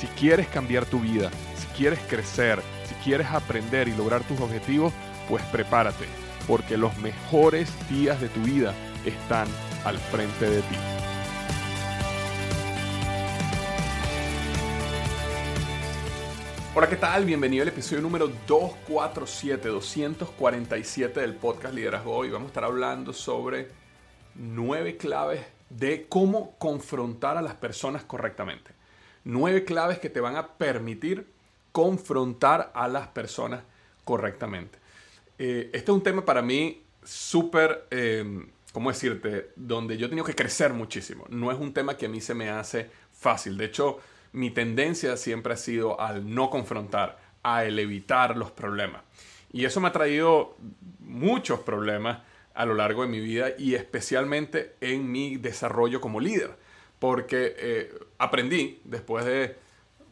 Si quieres cambiar tu vida, si quieres crecer, si quieres aprender y lograr tus objetivos, pues prepárate, porque los mejores días de tu vida están al frente de ti. Hola, ¿qué tal? Bienvenido al episodio número 247, 247 del podcast Liderazgo. Hoy vamos a estar hablando sobre nueve claves de cómo confrontar a las personas correctamente. Nueve claves que te van a permitir confrontar a las personas correctamente. Eh, este es un tema para mí súper, eh, ¿cómo decirte? Donde yo he tenido que crecer muchísimo. No es un tema que a mí se me hace fácil. De hecho, mi tendencia siempre ha sido al no confrontar, a el evitar los problemas. Y eso me ha traído muchos problemas a lo largo de mi vida y especialmente en mi desarrollo como líder. Porque eh, aprendí después de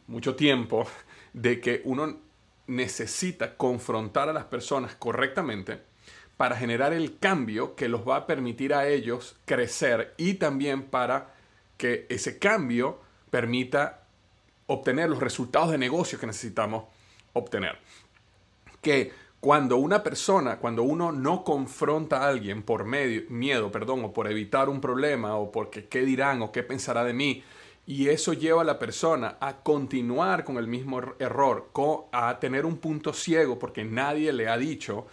mucho tiempo de que uno necesita confrontar a las personas correctamente para generar el cambio que los va a permitir a ellos crecer y también para que ese cambio permita obtener los resultados de negocio que necesitamos obtener. Que cuando una persona, cuando uno no confronta a alguien por medio, miedo, perdón, o por evitar un problema, o porque qué dirán o qué pensará de mí, y eso lleva a la persona a continuar con el mismo er-, error, a tener un punto ciego porque nadie le ha dicho,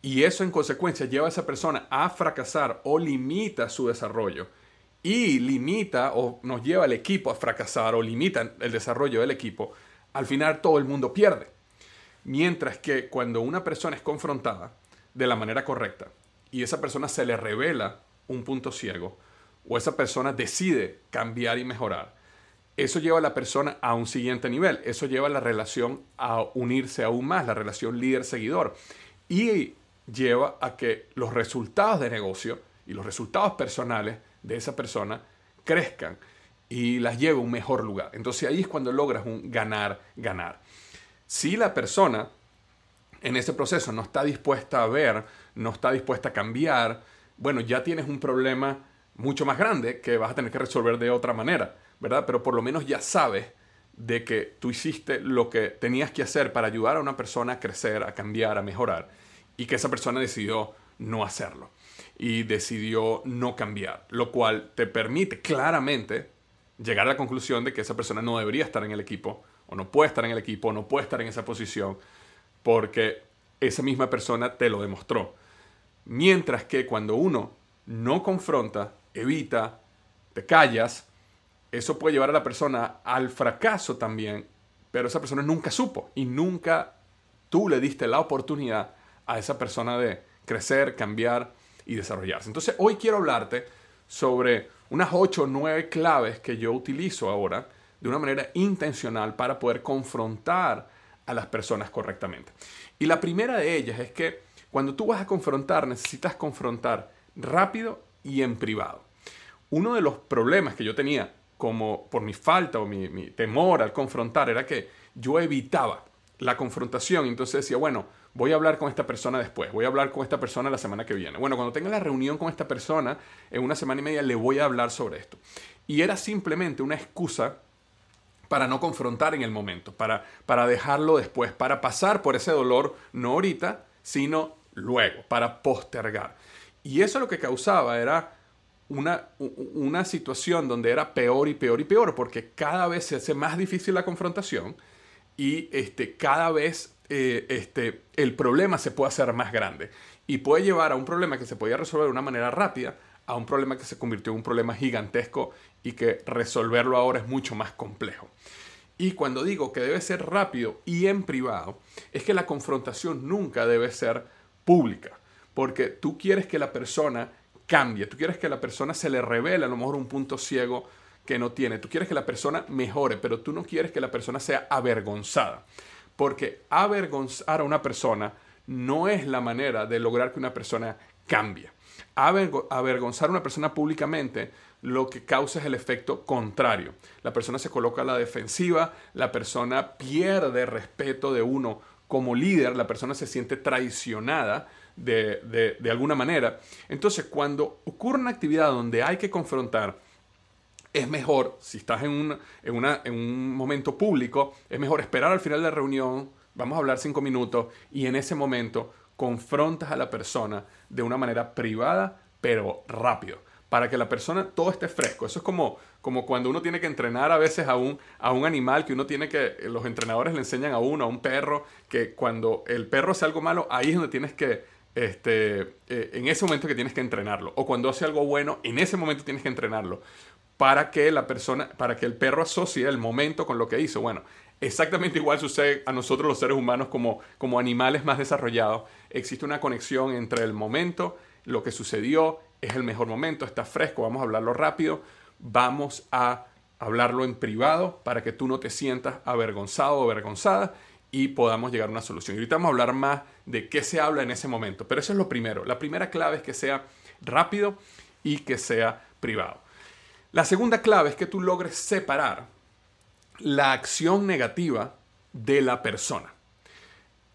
y eso en consecuencia lleva a esa persona a fracasar o limita su desarrollo. Y limita o nos lleva al equipo a fracasar o limita el desarrollo del equipo, al final todo el mundo pierde. Mientras que cuando una persona es confrontada de la manera correcta y esa persona se le revela un punto ciego o esa persona decide cambiar y mejorar, eso lleva a la persona a un siguiente nivel. Eso lleva a la relación a unirse aún más, la relación líder-seguidor. Y lleva a que los resultados de negocio y los resultados personales de esa persona crezcan y las lleve a un mejor lugar. Entonces ahí es cuando logras un ganar, ganar. Si la persona en ese proceso no está dispuesta a ver, no está dispuesta a cambiar, bueno, ya tienes un problema mucho más grande que vas a tener que resolver de otra manera, ¿verdad? Pero por lo menos ya sabes de que tú hiciste lo que tenías que hacer para ayudar a una persona a crecer, a cambiar, a mejorar, y que esa persona decidió no hacerlo y decidió no cambiar, lo cual te permite claramente llegar a la conclusión de que esa persona no debería estar en el equipo, o no puede estar en el equipo, o no puede estar en esa posición, porque esa misma persona te lo demostró. Mientras que cuando uno no confronta, evita, te callas, eso puede llevar a la persona al fracaso también, pero esa persona nunca supo y nunca tú le diste la oportunidad a esa persona de crecer, cambiar y desarrollarse. Entonces hoy quiero hablarte sobre unas 8 o 9 claves que yo utilizo ahora de una manera intencional para poder confrontar a las personas correctamente. Y la primera de ellas es que cuando tú vas a confrontar, necesitas confrontar rápido y en privado. Uno de los problemas que yo tenía como por mi falta o mi, temor al confrontar era que yo evitaba la confrontación. Entonces decía, bueno, voy a hablar con esta persona después, voy a hablar con esta persona la semana que viene. Bueno, cuando tenga la reunión con esta persona, en una semana y media le voy a hablar sobre esto. Y era simplemente una excusa para no confrontar en el momento, para, para dejarlo después, para pasar por ese dolor, no ahorita, sino luego, para postergar. Y eso lo que causaba era una, una situación donde era peor y peor y peor, porque cada vez se hace más difícil la confrontación y este, cada vez eh, este, el problema se puede hacer más grande y puede llevar a un problema que se podía resolver de una manera rápida a un problema que se convirtió en un problema gigantesco y que resolverlo ahora es mucho más complejo. Y cuando digo que debe ser rápido y en privado, es que la confrontación nunca debe ser pública, porque tú quieres que la persona cambie, tú quieres que la persona se le revele a lo mejor un punto ciego que no tiene, tú quieres que la persona mejore, pero tú no quieres que la persona sea avergonzada, porque avergonzar a una persona no es la manera de lograr que una persona cambie. Avergonzar a una persona públicamente lo que causa es el efecto contrario. La persona se coloca a la defensiva, la persona pierde respeto de uno como líder, la persona se siente traicionada de, alguna manera. Entonces, cuando ocurre una actividad donde hay que confrontar, es mejor, si estás en un, en un momento público, es mejor esperar al final de la reunión, vamos a hablar cinco minutos, y en ese momento confrontas a la persona de una manera privada, pero rápido, para que la persona todo esté fresco. Eso es como, como cuando uno tiene que entrenar a veces a un, a un animal que uno tiene que, los entrenadores le enseñan a uno, a un perro, que cuando el perro hace algo malo, ahí es donde tienes que este, eh, en ese momento que tienes que entrenarlo. O cuando hace algo bueno, en ese momento tienes que entrenarlo. Para que la persona, para que el perro asocie el momento con lo que hizo. Bueno, exactamente igual sucede a nosotros los seres humanos como, como animales más desarrollados. Existe una conexión entre el momento, lo que sucedió, es el mejor momento, está fresco, vamos a hablarlo rápido. Vamos a hablarlo en privado para que tú no te sientas avergonzado o avergonzada y podamos llegar a una solución. Y ahorita vamos a hablar más de qué se habla en ese momento, pero eso es lo primero. La primera clave es que sea rápido y que sea privado. La segunda clave es que tú logres separar la acción negativa de la persona.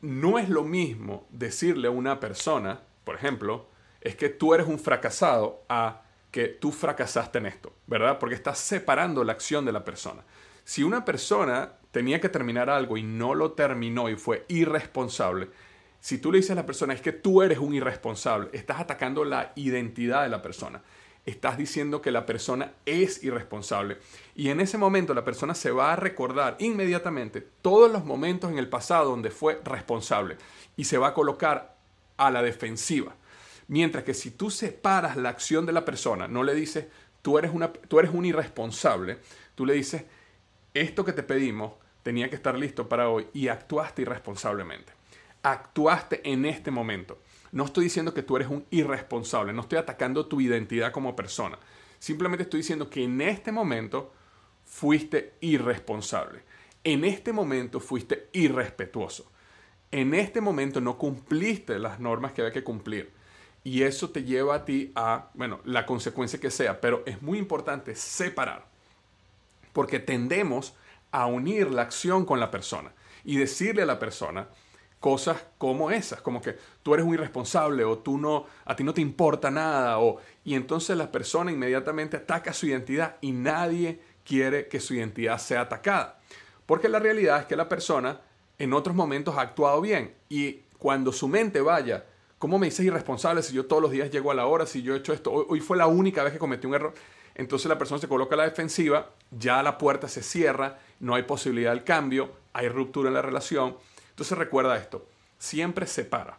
No es lo mismo decirle a una persona, por ejemplo, es que tú eres un fracasado a que tú fracasaste en esto, ¿verdad? Porque estás separando la acción de la persona. Si una persona tenía que terminar algo y no lo terminó y fue irresponsable, si tú le dices a la persona es que tú eres un irresponsable, estás atacando la identidad de la persona. Estás diciendo que la persona es irresponsable. Y en ese momento la persona se va a recordar inmediatamente todos los momentos en el pasado donde fue responsable y se va a colocar a la defensiva. Mientras que si tú separas la acción de la persona, no le dices, tú eres, una, tú eres un irresponsable, tú le dices, esto que te pedimos tenía que estar listo para hoy y actuaste irresponsablemente. Actuaste en este momento. No estoy diciendo que tú eres un irresponsable, no estoy atacando tu identidad como persona. Simplemente estoy diciendo que en este momento fuiste irresponsable. En este momento fuiste irrespetuoso. En este momento no cumpliste las normas que había que cumplir. Y eso te lleva a ti a, bueno, la consecuencia que sea. Pero es muy importante separar porque tendemos a unir la acción con la persona y decirle a la persona cosas como esas, como que tú eres un irresponsable o tú no, a ti no te importa nada o y entonces la persona inmediatamente ataca su identidad y nadie quiere que su identidad sea atacada. Porque la realidad es que la persona en otros momentos ha actuado bien y cuando su mente vaya, ¿cómo me dices irresponsable si yo todos los días llego a la hora, si yo he hecho esto, hoy fue la única vez que cometí un error? entonces la persona se coloca a la defensiva, ya la puerta se cierra, no hay posibilidad del cambio, hay ruptura en la relación. Entonces recuerda esto, siempre separa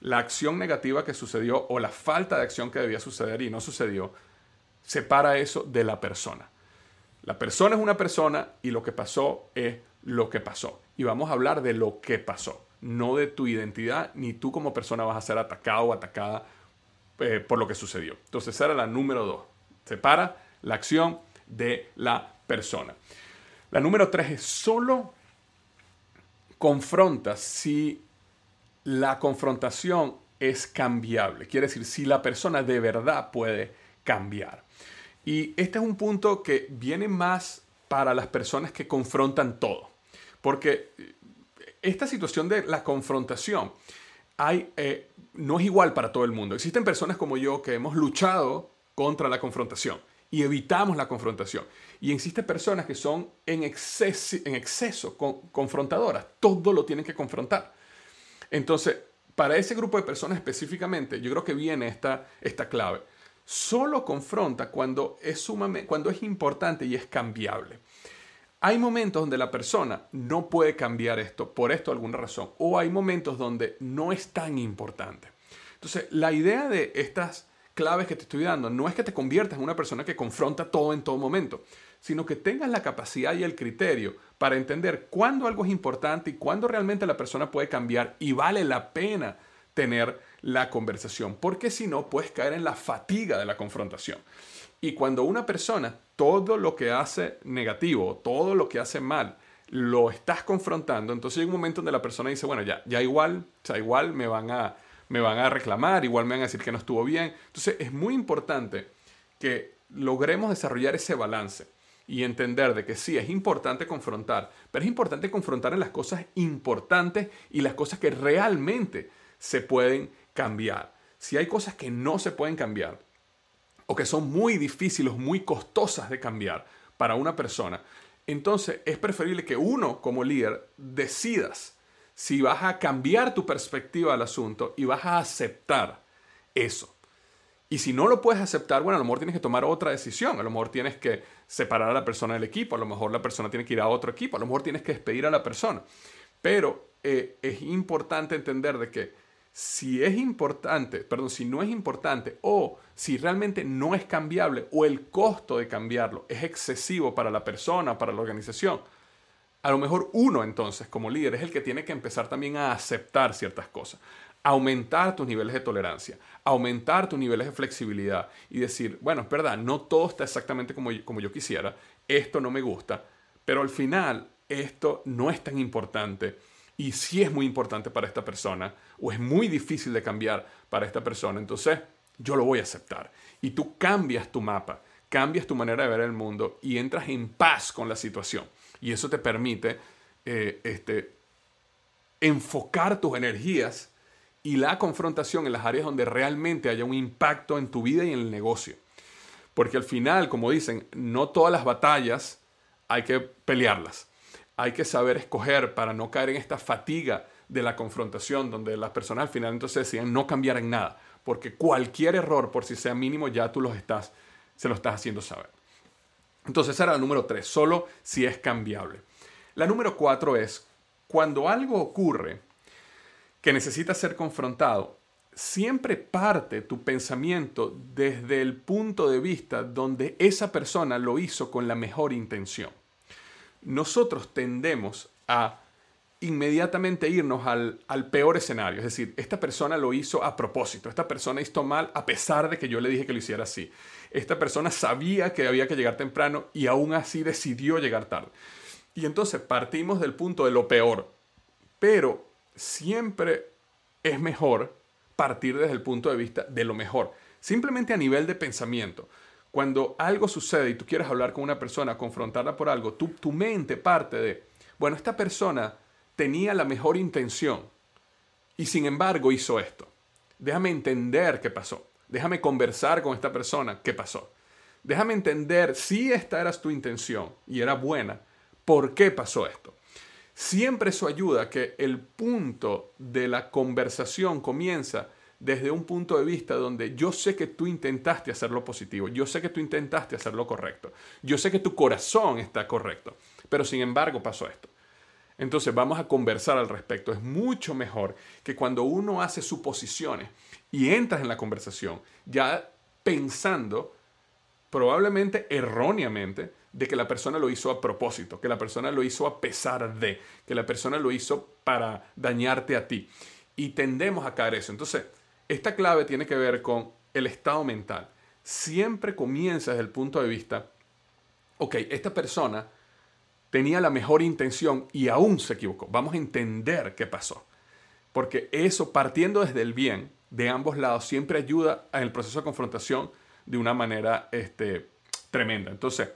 la acción negativa que sucedió o la falta de acción que debía suceder y no sucedió, separa eso de la persona. La persona es una persona y lo que pasó es lo que pasó. Y vamos a hablar de lo que pasó, no de tu identidad, ni tú como persona vas a ser atacado o atacada eh, por lo que sucedió. Entonces, esa era la número dos. Separa la acción de la persona. La número tres es solo confronta si la confrontación es cambiable. Quiere decir, si la persona de verdad puede cambiar. Y este es un punto que viene más para las personas que confrontan todo. Porque esta situación de la confrontación eh, no es igual para todo el mundo. Existen personas como yo que hemos luchado contra la confrontación y evitamos la confrontación. Y existen personas que son en exceso, en exceso confrontadoras, todo lo tienen que confrontar. Entonces, para ese grupo de personas específicamente, yo creo que viene esta, esta clave. Solo confronta cuando es, cuando es importante y es cambiable. Hay momentos donde la persona no puede cambiar esto por esto alguna razón. O hay momentos donde no es tan importante. Entonces, la idea de estas claves que te estoy dando no es que te conviertas en una persona que confronta todo en todo momento, sino que tengas la capacidad y el criterio para entender cuándo algo es importante y cuándo realmente la persona puede cambiar y vale la pena tener la conversación, porque si no puedes caer en la fatiga de la confrontación. Y cuando una persona todo lo que hace negativo, todo lo que hace mal, lo estás confrontando, entonces hay un momento donde la persona dice, bueno, ya, ya igual, o sea, igual me van a, me van a reclamar, igual me van a decir que no estuvo bien. Entonces es muy importante que logremos desarrollar ese balance y entender de que sí, es importante confrontar, pero es importante confrontar en las cosas importantes y las cosas que realmente se pueden cambiar. Si hay cosas que no se pueden cambiar, o que son muy difíciles, muy costosas de cambiar para una persona, entonces es preferible que uno como líder decidas si vas a cambiar tu perspectiva al asunto y vas a aceptar eso. Y si no lo puedes aceptar, bueno, a lo mejor tienes que tomar otra decisión, a lo mejor tienes que separar a la persona del equipo, a lo mejor la persona tiene que ir a otro equipo, a lo mejor tienes que despedir a la persona. Pero eh, es importante entender de que si es importante, perdón, si no es importante o si realmente no es cambiable o el costo de cambiarlo es excesivo para la persona, para la organización, a lo mejor uno entonces como líder es el que tiene que empezar también a aceptar ciertas cosas, aumentar tus niveles de tolerancia, aumentar tus niveles de flexibilidad y decir, bueno, es verdad, no todo está exactamente como como yo quisiera, esto no me gusta, pero al final esto no es tan importante y si es muy importante para esta persona o es muy difícil de cambiar para esta persona, entonces yo lo voy a aceptar. Y tú cambias tu mapa, cambias tu manera de ver el mundo y entras en paz con la situación. Y eso te permite eh, este, enfocar tus energías y la confrontación en las áreas donde realmente haya un impacto en tu vida y en el negocio. Porque al final, como dicen, no todas las batallas hay que pelearlas hay que saber escoger para no caer en esta fatiga de la confrontación, donde las personas al final entonces deciden no cambiar en nada, porque cualquier error, por si sea mínimo, ya tú los estás, se lo estás haciendo saber. Entonces esa era la número tres, solo si es cambiable. La número cuatro es, cuando algo ocurre que necesita ser confrontado, siempre parte tu pensamiento desde el punto de vista donde esa persona lo hizo con la mejor intención nosotros tendemos a inmediatamente irnos al, peor escenario. Es decir, esta persona lo hizo a propósito, esta persona hizo mal a pesar de que yo le dije que lo hiciera así. Esta persona sabía que había que llegar temprano y aún así decidió llegar tarde. Y entonces partimos del punto de lo peor, pero siempre es mejor partir desde el punto de vista de lo mejor, simplemente a nivel de pensamiento. Cuando algo sucede y tú quieres hablar con una persona, confrontarla por algo, tu, tu mente parte de, bueno, esta persona tenía la mejor intención y sin embargo hizo esto. Déjame entender qué pasó. Déjame conversar con esta persona qué pasó. Déjame entender si esta era tu intención y era buena, por qué pasó esto. Siempre eso ayuda que el punto de la conversación comienza desde un punto de vista donde yo sé que tú intentaste hacerlo positivo, yo sé que tú intentaste hacerlo correcto, yo sé que tu corazón está correcto, pero sin embargo pasó esto. Entonces vamos a conversar al respecto. Es mucho mejor que cuando uno hace suposiciones y entras en la conversación ya pensando probablemente erróneamente de que la persona lo hizo a propósito, que la persona lo hizo a pesar de, que la persona lo hizo para dañarte a ti. Y tendemos a caer eso. Entonces, esta clave tiene que ver con el estado mental. Siempre comienza desde el punto de vista, ok, esta persona tenía la mejor intención y aún se equivocó. Vamos a entender qué pasó. Porque eso, partiendo desde el bien de ambos lados, siempre ayuda en el proceso de confrontación de una manera este, tremenda. Entonces,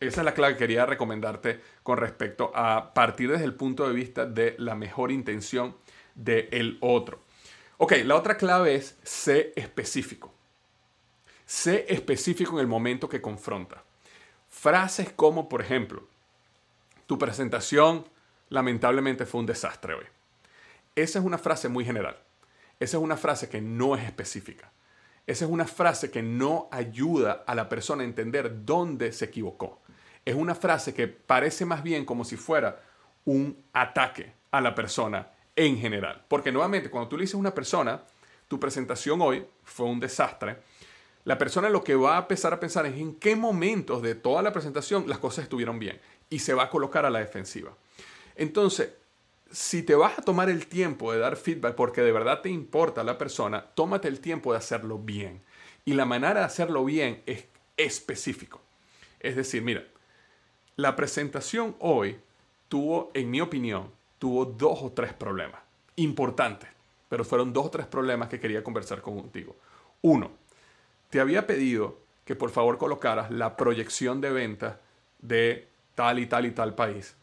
esa es la clave que quería recomendarte con respecto a partir desde el punto de vista de la mejor intención del otro. Ok, la otra clave es sé específico. Sé específico en el momento que confronta. Frases como, por ejemplo, tu presentación lamentablemente fue un desastre hoy. Esa es una frase muy general. Esa es una frase que no es específica. esa es una frase que no ayuda a la persona a entender dónde se equivocó. Es una frase que parece más bien como si fuera un ataque a la persona en general. Porque nuevamente, cuando tú le dices a una persona, tu presentación hoy fue un desastre, la persona lo que va a empezar a pensar es en qué momentos de toda la presentación las cosas estuvieron bien y se va a colocar a la defensiva. Entonces, si te vas a tomar el tiempo de dar feedback porque de verdad te importa la persona, tómate el tiempo de hacerlo bien. Y la manera de hacerlo bien es específico. Es decir, mira, la presentación hoy tuvo, en mi opinión, tuvo dos o tres problemas importantes, pero fueron dos o tres problemas que quería conversar contigo. Uno, te había pedido que por favor colocaras la proyección de ventas de tal y tal y tal país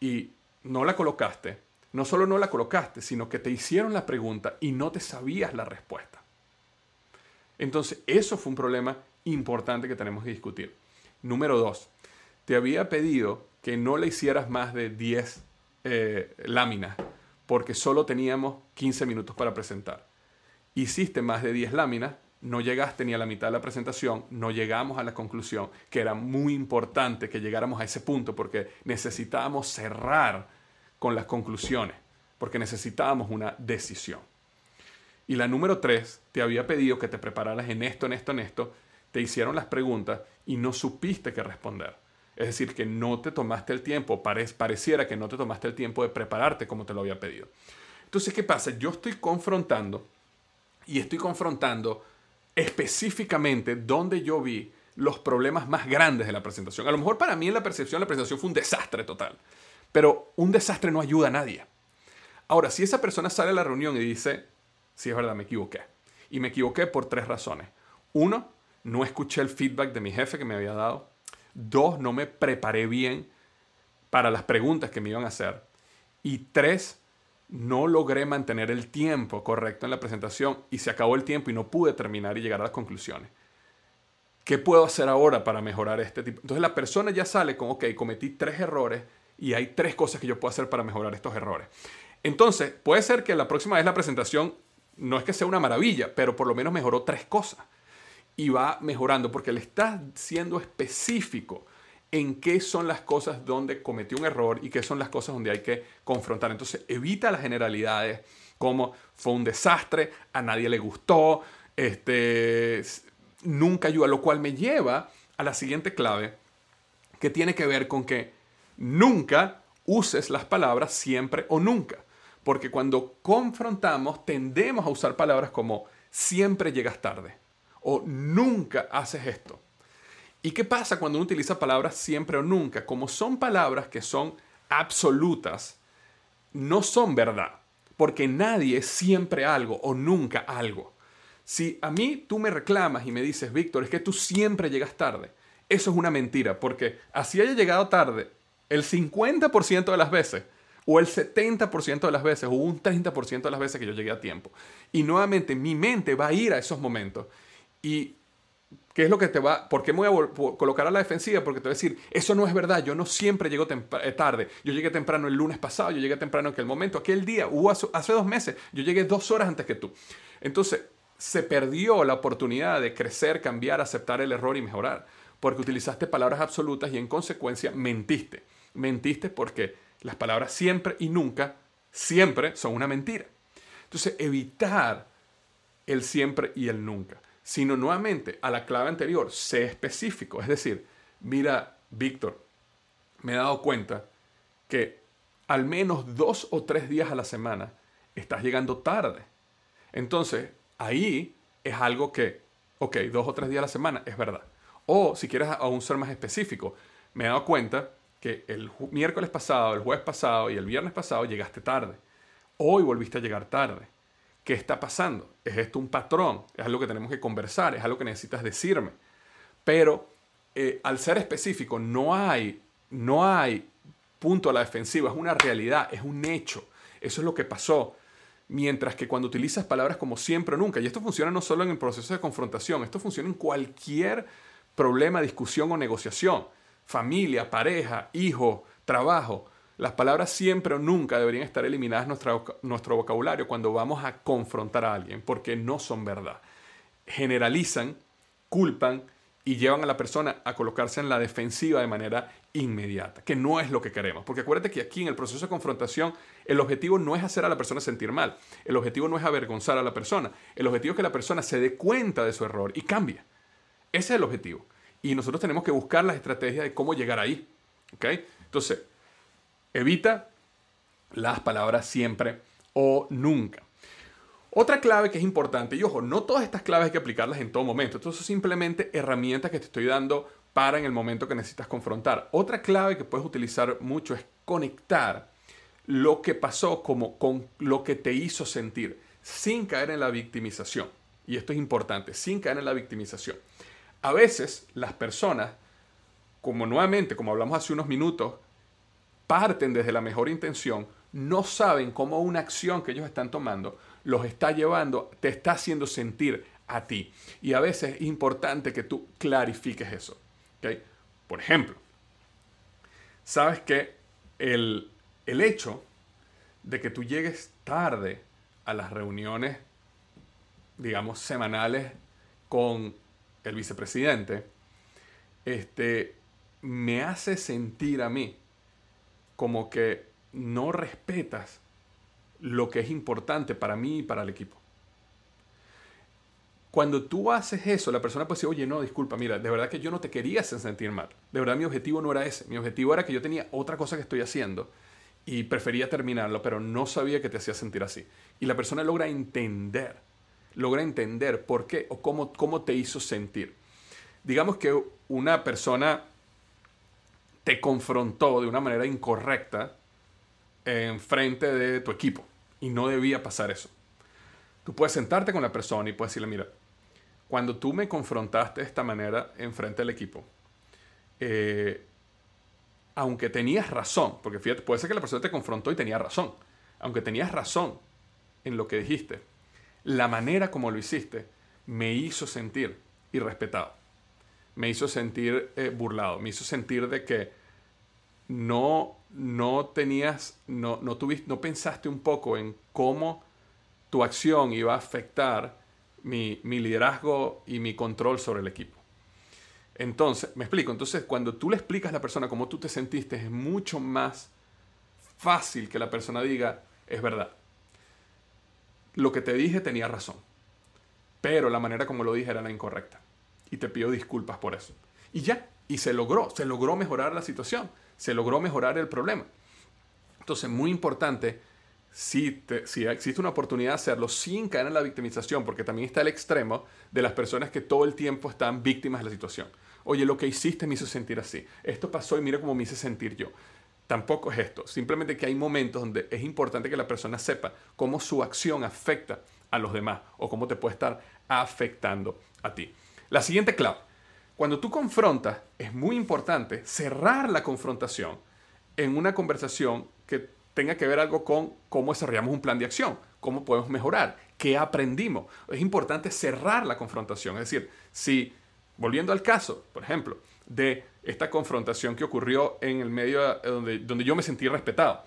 y no la colocaste. No solo no la colocaste, sino que te hicieron la pregunta y no te sabías la respuesta. Entonces, eso fue un problema importante que tenemos que discutir. Número dos, te había pedido que no le hicieras más de 10 eh, láminas, porque solo teníamos 15 minutos para presentar. Hiciste más de 10 láminas, no llegaste ni a la mitad de la presentación, no llegamos a la conclusión, que era muy importante que llegáramos a ese punto, porque necesitábamos cerrar con las conclusiones, porque necesitábamos una decisión. Y la número 3, te había pedido que te prepararas en esto, en esto, en esto, te hicieron las preguntas y no supiste qué responder. Es decir, que no te tomaste el tiempo, pareciera que no te tomaste el tiempo de prepararte como te lo había pedido. Entonces, ¿qué pasa? Yo estoy confrontando y estoy confrontando específicamente donde yo vi los problemas más grandes de la presentación. A lo mejor para mí en la percepción la presentación fue un desastre total, pero un desastre no ayuda a nadie. Ahora, si esa persona sale a la reunión y dice, sí es verdad, me equivoqué. Y me equivoqué por tres razones. Uno, no escuché el feedback de mi jefe que me había dado. Dos, no me preparé bien para las preguntas que me iban a hacer. Y tres, no logré mantener el tiempo correcto en la presentación y se acabó el tiempo y no pude terminar y llegar a las conclusiones. ¿Qué puedo hacer ahora para mejorar este tipo? Entonces la persona ya sale con, ok, cometí tres errores y hay tres cosas que yo puedo hacer para mejorar estos errores. Entonces, puede ser que la próxima vez la presentación no es que sea una maravilla, pero por lo menos mejoró tres cosas. Y va mejorando porque le está siendo específico en qué son las cosas donde cometió un error y qué son las cosas donde hay que confrontar. Entonces evita las generalidades como fue un desastre, a nadie le gustó, este, nunca ayuda, lo cual me lleva a la siguiente clave que tiene que ver con que nunca uses las palabras siempre o nunca. Porque cuando confrontamos tendemos a usar palabras como siempre llegas tarde o nunca haces esto. ¿Y qué pasa cuando uno utiliza palabras siempre o nunca? Como son palabras que son absolutas, no son verdad, porque nadie es siempre algo o nunca algo. Si a mí tú me reclamas y me dices, Víctor, es que tú siempre llegas tarde, eso es una mentira, porque así haya llegado tarde el 50% de las veces, o el 70% de las veces, o un 30% de las veces que yo llegué a tiempo. Y nuevamente mi mente va a ir a esos momentos. Y ¿Qué es lo que te va? ¿Por qué me voy a colocar a la defensiva? Porque te voy a decir, eso no es verdad, yo no siempre llego eh, tarde. Yo llegué temprano el lunes pasado, yo llegué temprano en aquel momento, aquel día, hubo hace dos meses, yo llegué dos horas antes que tú. Entonces, se perdió la oportunidad de crecer, cambiar, aceptar el error y mejorar, porque utilizaste palabras absolutas y en consecuencia mentiste. Mentiste porque las palabras siempre y nunca, siempre son una mentira. Entonces, evitar el siempre y el nunca sino nuevamente a la clave anterior, sé específico. Es decir, mira, Víctor, me he dado cuenta que al menos dos o tres días a la semana estás llegando tarde. Entonces, ahí es algo que, ok, dos o tres días a la semana, es verdad. O si quieres aún ser más específico, me he dado cuenta que el miércoles pasado, el jueves pasado y el viernes pasado llegaste tarde. Hoy volviste a llegar tarde. ¿Qué está pasando? ¿Es esto un patrón? Es algo que tenemos que conversar, es algo que necesitas decirme. Pero eh, al ser específico, no hay, no hay punto a la defensiva, es una realidad, es un hecho. Eso es lo que pasó. Mientras que cuando utilizas palabras como siempre o nunca, y esto funciona no solo en el proceso de confrontación, esto funciona en cualquier problema, discusión o negociación. Familia, pareja, hijo, trabajo. Las palabras siempre o nunca deberían estar eliminadas de nuestro vocabulario cuando vamos a confrontar a alguien, porque no son verdad. generalizan, culpan y llevan a la persona a colocarse en la defensiva de manera inmediata, que no es lo que queremos. Porque acuérdate que aquí en el proceso de confrontación el objetivo no es hacer a la persona sentir mal, el objetivo no es avergonzar a la persona, el objetivo es que la persona se dé cuenta de su error y cambie. Ese es el objetivo. Y nosotros tenemos que buscar las estrategias de cómo llegar ahí. Entonces, evita las palabras siempre o nunca. Otra clave que es importante, y ojo, no todas estas claves hay que aplicarlas en todo momento. Esto son simplemente herramientas que te estoy dando para en el momento que necesitas confrontar. Otra clave que puedes utilizar mucho es conectar lo que pasó como con lo que te hizo sentir, sin caer en la victimización. Y esto es importante, sin caer en la victimización. A veces las personas, como nuevamente, como hablamos hace unos minutos, parten desde la mejor intención, no saben cómo una acción que ellos están tomando los está llevando, te está haciendo sentir a ti. Y a veces es importante que tú clarifiques eso. Por ejemplo, sabes que el, el hecho de que tú llegues tarde a las reuniones, digamos, semanales con el vicepresidente, este, me hace sentir a mí como que no respetas lo que es importante para mí y para el equipo. Cuando tú haces eso, la persona puede decir, oye, no, disculpa, mira, de verdad que yo no te quería hacer sentir mal. De verdad mi objetivo no era ese. Mi objetivo era que yo tenía otra cosa que estoy haciendo y prefería terminarlo, pero no sabía que te hacía sentir así. Y la persona logra entender, logra entender por qué o cómo, cómo te hizo sentir. Digamos que una persona te confrontó de una manera incorrecta en frente de tu equipo. Y no debía pasar eso. Tú puedes sentarte con la persona y puedes decirle, mira, cuando tú me confrontaste de esta manera en frente del equipo, eh, aunque tenías razón, porque fíjate, puede ser que la persona te confrontó y tenía razón, aunque tenías razón en lo que dijiste, la manera como lo hiciste me hizo sentir irrespetado, me hizo sentir eh, burlado, me hizo sentir de que no, no tenías, no, no, tuviste, no pensaste un poco en cómo tu acción iba a afectar mi, mi liderazgo y mi control sobre el equipo. Entonces, me explico, entonces cuando tú le explicas a la persona cómo tú te sentiste, es mucho más fácil que la persona diga, es verdad. Lo que te dije tenía razón, pero la manera como lo dije era la incorrecta. Y te pido disculpas por eso. Y ya, y se logró, se logró mejorar la situación se logró mejorar el problema. Entonces, muy importante, si, si existe una oportunidad de hacerlo sin caer en la victimización, porque también está el extremo de las personas que todo el tiempo están víctimas de la situación. Oye, lo que hiciste me hizo sentir así. Esto pasó y mira cómo me hice sentir yo. Tampoco es esto. Simplemente que hay momentos donde es importante que la persona sepa cómo su acción afecta a los demás o cómo te puede estar afectando a ti. La siguiente clave cuando tú confrontas, es muy importante cerrar la confrontación en una conversación que tenga que ver algo con cómo desarrollamos un plan de acción, cómo podemos mejorar, qué aprendimos. Es importante cerrar la confrontación. Es decir, si, volviendo al caso, por ejemplo, de esta confrontación que ocurrió en el medio donde, donde yo me sentí respetado.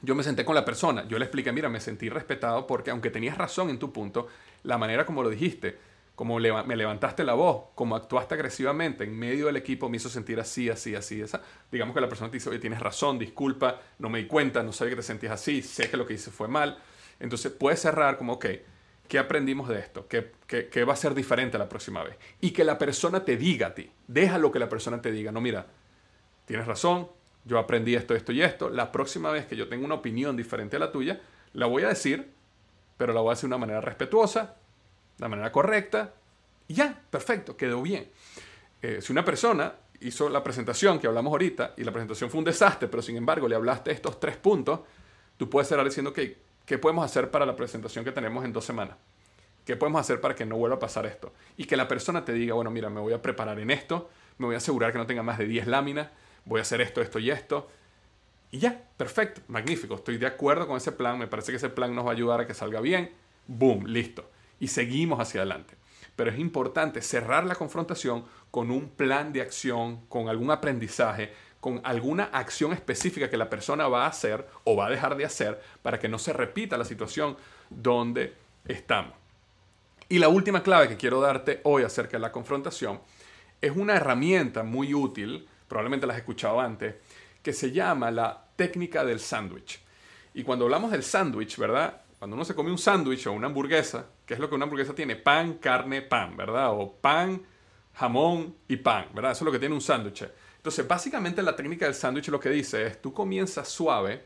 Yo me senté con la persona, yo le expliqué, mira, me sentí respetado porque aunque tenías razón en tu punto, la manera como lo dijiste, como me levantaste la voz, como actuaste agresivamente en medio del equipo, me hizo sentir así, así, así. Esa. Digamos que la persona te dice, oye, tienes razón, disculpa, no me di cuenta, no sabía que te sentías así, sé que lo que hice fue mal. Entonces puedes cerrar como, ok, ¿qué aprendimos de esto? ¿Qué, ¿Qué, va a ser diferente la próxima vez? Y que la persona te diga a ti, deja lo que la persona te diga, no, mira, tienes razón, yo aprendí esto, esto y esto, la próxima vez que yo tenga una opinión diferente a la tuya, la voy a decir, pero la voy a decir de una manera respetuosa, la manera correcta y ya, perfecto, quedó bien. Eh, si una persona hizo la presentación que hablamos ahorita y la presentación fue un desastre, pero sin embargo le hablaste estos tres puntos, tú puedes cerrar diciendo que, ¿qué podemos hacer para la presentación que tenemos en dos semanas? ¿Qué podemos hacer para que no vuelva a pasar esto? Y que la persona te diga, bueno, mira, me voy a preparar en esto, me voy a asegurar que no tenga más de 10 láminas, voy a hacer esto, esto y esto. Y ya, perfecto, magnífico, estoy de acuerdo con ese plan, me parece que ese plan nos va a ayudar a que salga bien, boom, listo y seguimos hacia adelante. Pero es importante cerrar la confrontación con un plan de acción, con algún aprendizaje, con alguna acción específica que la persona va a hacer o va a dejar de hacer para que no se repita la situación donde estamos. Y la última clave que quiero darte hoy acerca de la confrontación es una herramienta muy útil, probablemente la has escuchado antes, que se llama la técnica del sándwich. Y cuando hablamos del sándwich, ¿verdad? Cuando uno se come un sándwich o una hamburguesa, ¿qué es lo que una hamburguesa tiene? Pan, carne, pan, ¿verdad? O pan, jamón y pan, ¿verdad? Eso es lo que tiene un sándwich. Entonces, básicamente la técnica del sándwich lo que dice es, tú comienzas suave,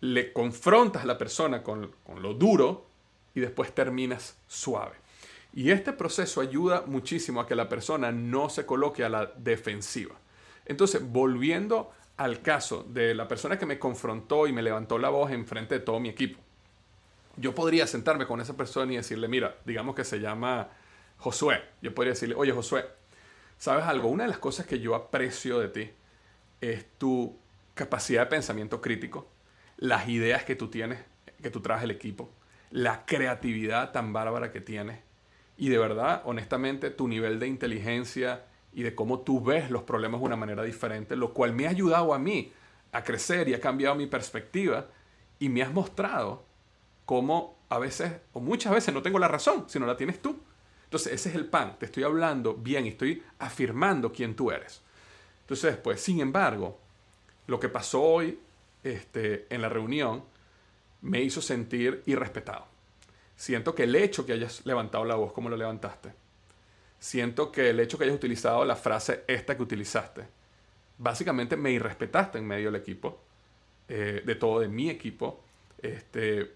le confrontas a la persona con, con lo duro y después terminas suave. Y este proceso ayuda muchísimo a que la persona no se coloque a la defensiva. Entonces, volviendo al caso de la persona que me confrontó y me levantó la voz en frente de todo mi equipo, yo podría sentarme con esa persona y decirle, mira, digamos que se llama Josué. Yo podría decirle, oye Josué, ¿sabes algo? Una de las cosas que yo aprecio de ti es tu capacidad de pensamiento crítico, las ideas que tú tienes, que tú traes al equipo, la creatividad tan bárbara que tienes y de verdad, honestamente, tu nivel de inteligencia y de cómo tú ves los problemas de una manera diferente, lo cual me ha ayudado a mí a crecer y ha cambiado mi perspectiva y me has mostrado cómo a veces o muchas veces no tengo la razón, sino la tienes tú. Entonces, ese es el pan, te estoy hablando bien y estoy afirmando quién tú eres. Entonces, después, sin embargo, lo que pasó hoy este, en la reunión me hizo sentir irrespetado. Siento que el hecho que hayas levantado la voz como lo levantaste, siento que el hecho que hayas utilizado la frase esta que utilizaste, básicamente me irrespetaste en medio del equipo, eh, de todo de mi equipo, este,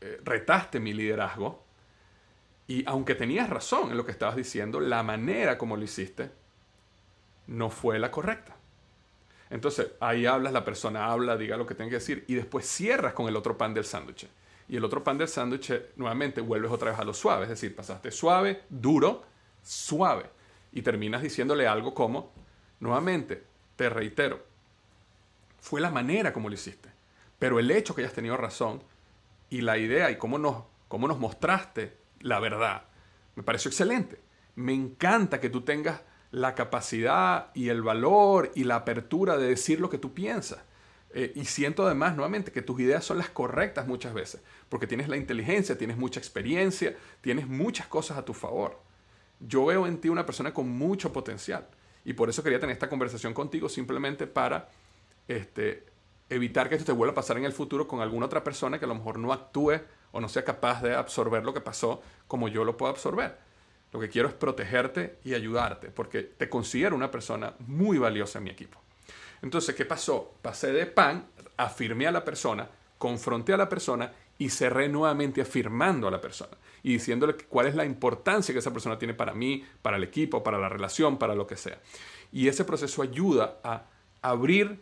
eh, retaste mi liderazgo y aunque tenías razón en lo que estabas diciendo, la manera como lo hiciste no fue la correcta. Entonces ahí hablas, la persona habla, diga lo que tenga que decir y después cierras con el otro pan del sándwich y el otro pan del sándwich nuevamente vuelves otra vez a lo suave, es decir, pasaste suave, duro, suave y terminas diciéndole algo como, nuevamente, te reitero, fue la manera como lo hiciste, pero el hecho que hayas tenido razón y la idea y cómo nos, cómo nos mostraste la verdad, me pareció excelente. Me encanta que tú tengas la capacidad y el valor y la apertura de decir lo que tú piensas. Eh, y siento además, nuevamente, que tus ideas son las correctas muchas veces, porque tienes la inteligencia, tienes mucha experiencia, tienes muchas cosas a tu favor. Yo veo en ti una persona con mucho potencial y por eso quería tener esta conversación contigo simplemente para este, evitar que esto te vuelva a pasar en el futuro con alguna otra persona que a lo mejor no actúe o no sea capaz de absorber lo que pasó como yo lo puedo absorber. Lo que quiero es protegerte y ayudarte, porque te considero una persona muy valiosa en mi equipo. Entonces, ¿qué pasó? Pasé de pan, afirmé a la persona, confronté a la persona y cerré nuevamente afirmando a la persona y diciéndole cuál es la importancia que esa persona tiene para mí, para el equipo, para la relación, para lo que sea. Y ese proceso ayuda a abrir,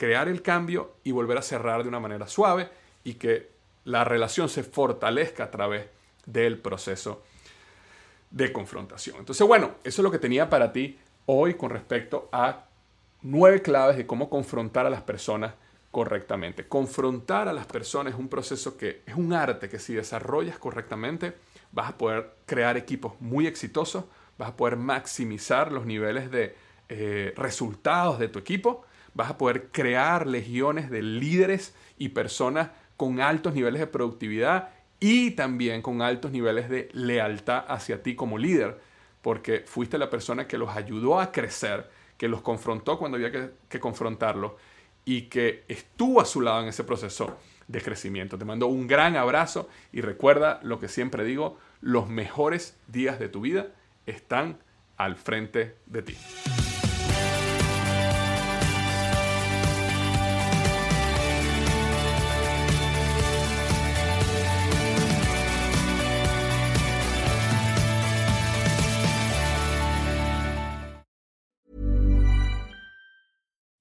crear el cambio y volver a cerrar de una manera suave y que la relación se fortalezca a través del proceso de confrontación. Entonces, bueno, eso es lo que tenía para ti hoy con respecto a nueve claves de cómo confrontar a las personas correctamente. Confrontar a las personas es un proceso que es un arte que si desarrollas correctamente vas a poder crear equipos muy exitosos, vas a poder maximizar los niveles de eh, resultados de tu equipo, vas a poder crear legiones de líderes y personas con altos niveles de productividad y también con altos niveles de lealtad hacia ti como líder, porque fuiste la persona que los ayudó a crecer que los confrontó cuando había que, que confrontarlo y que estuvo a su lado en ese proceso de crecimiento. Te mando un gran abrazo y recuerda lo que siempre digo, los mejores días de tu vida están al frente de ti.